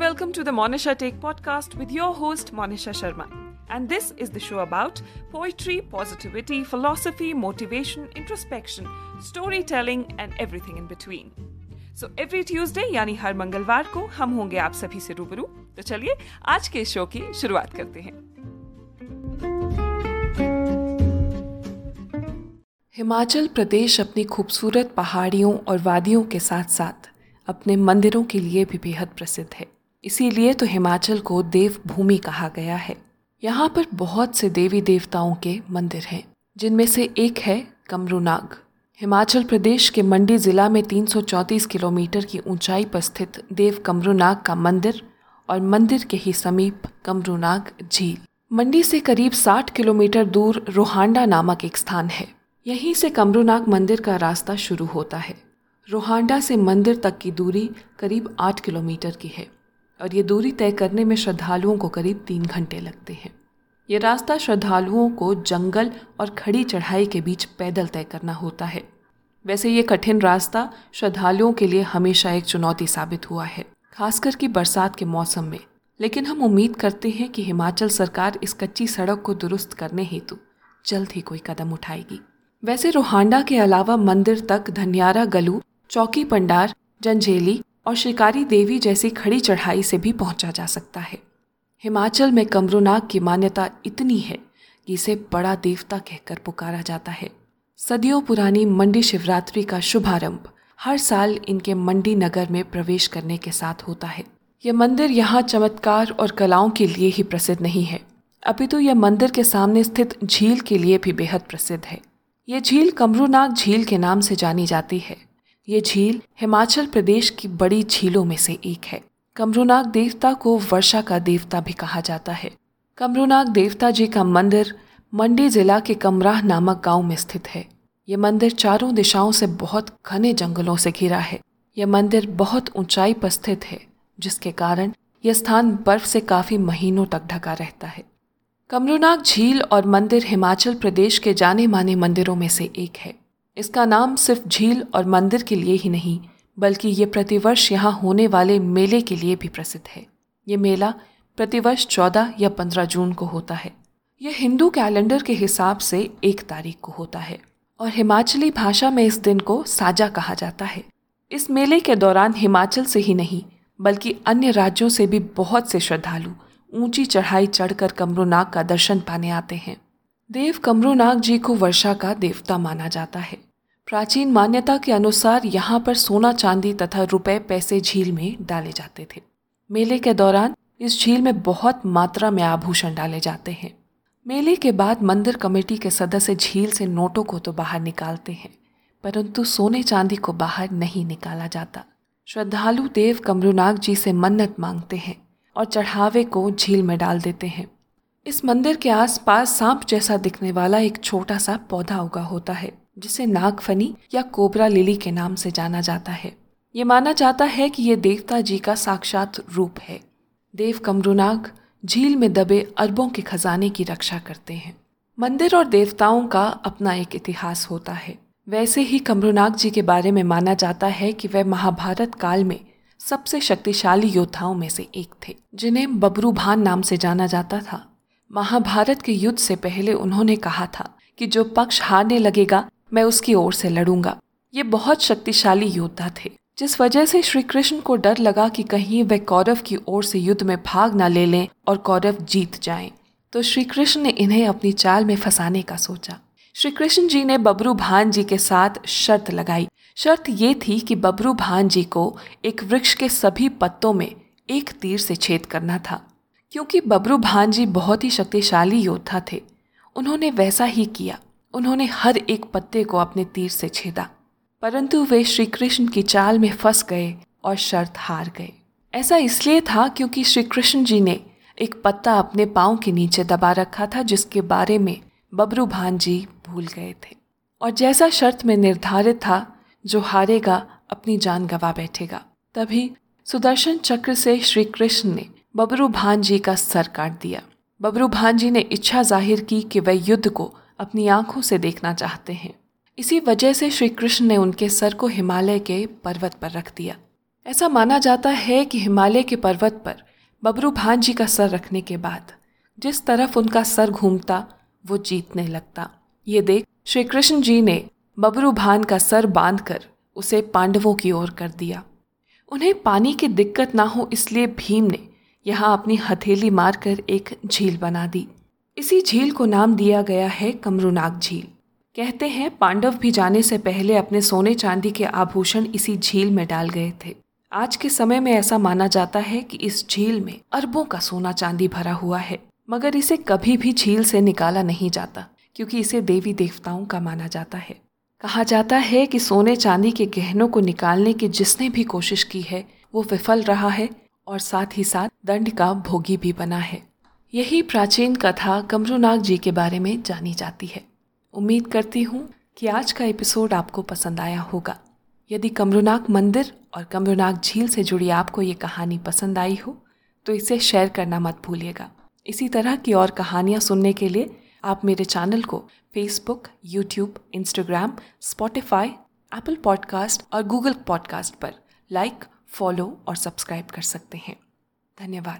welcome to the Monisha Take podcast with your host Monisha Sharma. And this is the show about poetry, positivity, philosophy, motivation, introspection, storytelling and everything in between. So every Tuesday यानी हर मंगलवार को हम होंगे आप सभी से रूबरू तो चलिए आज के शो की शुरुआत करते हैं हिमाचल प्रदेश अपनी खूबसूरत पहाड़ियों और वादियों के साथ साथ अपने मंदिरों के लिए भी बेहद प्रसिद्ध है इसीलिए तो हिमाचल को देव भूमि कहा गया है। यहाँ पर बहुत से देवी देवताओं के मंदिर हैं, जिनमें से एक है कमरुनाग। हिमाचल प्रदेश के मंडी जिला में 334 किलोमीटर की ऊंचाई पर स्थित देव कमरुनाग का मंदिर और मंदिर के ही समीप कमरुनाग झील। मंडी से करीब 60 किलोमीटर दूर रोहांडा नामक एक स्थान है। यहीं से कमरूनाग मंदिर का रास्ता शुरू होता है। रोहांडा से मंदिर तक की दूरी करीब आठ किलोमीटर की है। और ये दूरी तय करने में श्रद्धालुओं को करीब तीन घंटे लगते हैं। ये रास्ता श्रद्धालुओं को जंगल और खड़ी चढ़ाई के बीच पैदल तय करना होता है। वैसे ये कठिन रास्ता श्रद्धालुओं के लिए हमेशा एक चुनौती साबित हुआ है, खासकर कि बरसात के मौसम में। लेकिन हम उम्मीद करते हैं कि हिमाचल सरकार इस कच्ची सड़क को दुरुस्त करने हेतु जल्द ही कोई कदम उठाएगी। वैसे रोहांडा के अलावा मंदिर तक धनियारा गलू, चौकी पंडार, जंजेली और शिकारी देवी जैसी खड़ी चढ़ाई से भी पहुँचा जा सकता है। हिमाचल में कमरुनाग की मान्यता इतनी है कि इसे बड़ा देवता कहकर पुकारा जाता है। सदियों पुरानी मंडी शिवरात्रि का शुभारंभ हर साल इनके मंडी नगर में प्रवेश करने के साथ होता है। यह मंदिर यहाँ चमत्कार और कलाओं के लिए ही प्रसिद्ध नहीं है। अपितु तो यह मंदिर के सामने स्थित झील के लिए भी बेहद प्रसिद्ध है। यह झील कमरूनाग झील के नाम से जानी जाती है। ये झील हिमाचल प्रदेश की बड़ी झीलों में से एक है। कमरूनाग देवता को वर्षा का देवता भी कहा जाता है। कमरूनाग देवता जी का मंदिर मंडी जिला के कमराह नामक गाँव में स्थित है। ये मंदिर चारों दिशाओं से बहुत घने जंगलों से घिरा है। यह मंदिर बहुत ऊंचाई पर स्थित है, जिसके कारण यह स्थान बर्फ़ से काफ़ी महीनों तक ढका रहता है। कमरूनाग झील और मंदिर हिमाचल प्रदेश के जाने माने मंदिरों में से एक है। इसका नाम सिर्फ़ झील और मंदिर के लिए ही नहीं, बल्कि ये प्रतिवर्ष यहाँ होने वाले मेले के लिए भी प्रसिद्ध है। ये मेला प्रतिवर्ष चौदह या पंद्रह जून को होता है। यह हिंदू कैलेंडर के हिसाब से एक तारीख को होता है, और हिमाचली भाषा में इस दिन को साजा कहा जाता है। इस मेले के दौरान हिमाचल से ही नहीं, बल्कि अन्य राज्यों से भी बहुत से श्रद्धालु ऊँची चढ़ाई चढ़कर कमरोनाग का दर्शन पाने आते हैं। देव कमरूनाग जी को वर्षा का देवता माना जाता है। प्राचीन मान्यता के अनुसार यहाँ पर सोना चांदी तथा रुपए पैसे झील में डाले जाते थे। मेले के दौरान इस झील में बहुत मात्रा में आभूषण डाले जाते हैं। मेले के बाद मंदिर कमेटी के सदस्य झील से नोटों को तो बाहर निकालते हैं, परंतु सोने चांदी को बाहर नहीं निकाला जाता। श्रद्धालु देव कमरूनाग जी से मन्नत मांगते हैं और चढ़ावे को झील में डाल देते हैं। इस मंदिर के आसपास सांप जैसा दिखने वाला एक छोटा सा पौधा उगा होता है, जिसे नागफनी या कोबरा लिली के नाम से जाना जाता है। ये माना जाता है कि ये देवता जी का साक्षात रूप है। देव कमरुनाग झील में दबे अरबों के खजाने की रक्षा करते हैं। मंदिर और देवताओं का अपना एक इतिहास होता है। वैसे ही कमरुनाग जी के बारे में माना जाता है कि वह महाभारत काल में सबसे शक्तिशाली योद्धाओं में से एक थे, जिन्हें बबरू भान नाम से जाना जाता था। महाभारत के युद्ध से पहले उन्होंने कहा था कि जो पक्ष हारने लगेगा, मैं उसकी ओर से लड़ूँगा। ये बहुत शक्तिशाली योद्धा थे। जिस वजह से श्री कृष्ण को डर लगा कि कहीं वे कौरव की ओर से युद्ध में भाग न ले लें और कौरव जीत जाएँ। तो श्री कृष्ण ने इन्हें अपनी चाल में फंसाने का सोचा। श्री कृष्ण जी ने बबरू भान जी के साथ शर्त लगाई। शर्त ये थी कि बबरू भान जी को एक वृक्ष के सभी पत्तों में एक तीर से छेद करना था। क्योंकि बबरू भान जी बहुत ही शक्तिशाली योद्धा थे। उन्होंने वैसा ही किया। उन्होंने हर एक पत्ते को अपने तीर से छेदा। परंतु वे श्री कृष्ण की चाल में फंस गए और शर्त हार गए। ऐसा इसलिए था क्योंकि श्री कृष्ण जी ने एक पत्ता अपने पाँव के नीचे दबा रखा था, जिसके बारे में बबरू भान जी भूल गए थे। और जैसा शर्त में निर्धारित था, जो हारेगा, अपनी जान गवा बैठेगा। तभी सुदर्शन चक्र से श्री कृष्ण ने बबरू भान जी का सर काट दिया। बबरू भान जी ने इच्छा ज़ाहिर की कि वह युद्ध को अपनी आँखों से देखना चाहते हैं। इसी वजह से श्री कृष्ण ने उनके सर को हिमालय के पर्वत पर रख दिया। ऐसा माना जाता है कि हिमालय के पर्वत पर बबरू भान जी का सर रखने के बाद जिस तरफ़ उनका सर घूमता, वो जीतने लगता। ये देख श्री कृष्ण जी ने बबरू भान का सर बांधकर उसे पांडवों की ओर कर दिया। उन्हें पानी की दिक्कत ना हो इसलिए भीम ने यहाँ अपनी हथेली मारकर एक झील बना दी। इसी झील को नाम दिया गया है कमरुनाग झील। कहते हैं, पांडव भी जाने से पहले अपने सोने चांदी के आभूषण इसी झील में डाल गए थे। आज के समय में ऐसा माना जाता है कि इस झील में अरबों का सोना चांदी भरा हुआ है, मगर इसे कभी भी झील से निकाला नहीं जाता, क्योंकि इसे देवी देवताओं का माना जाता है। कहा जाता है कि सोने चांदी के गहनों को निकालने की जिसने भी कोशिश की है, वो विफल रहा है और साथ ही साथ दंड का भोगी भी बना है। यही प्राचीन कथा कमरुनाग जी के बारे में जानी जाती है। उम्मीद करती हूँ कि आज का एपिसोड आपको पसंद आया होगा। यदि कमरुनाग मंदिर और कमरुनाग झील से जुड़ी आपको ये कहानी पसंद आई हो तो इसे शेयर करना मत भूलिएगा। इसी तरह की और कहानियाँ सुनने के लिए आप मेरे चैनल को Facebook YouTube Instagram Spotify Apple podcast और गूगल पॉडकास्ट पर लाइक फॉलो और सब्सक्राइब कर सकते हैं। धन्यवाद।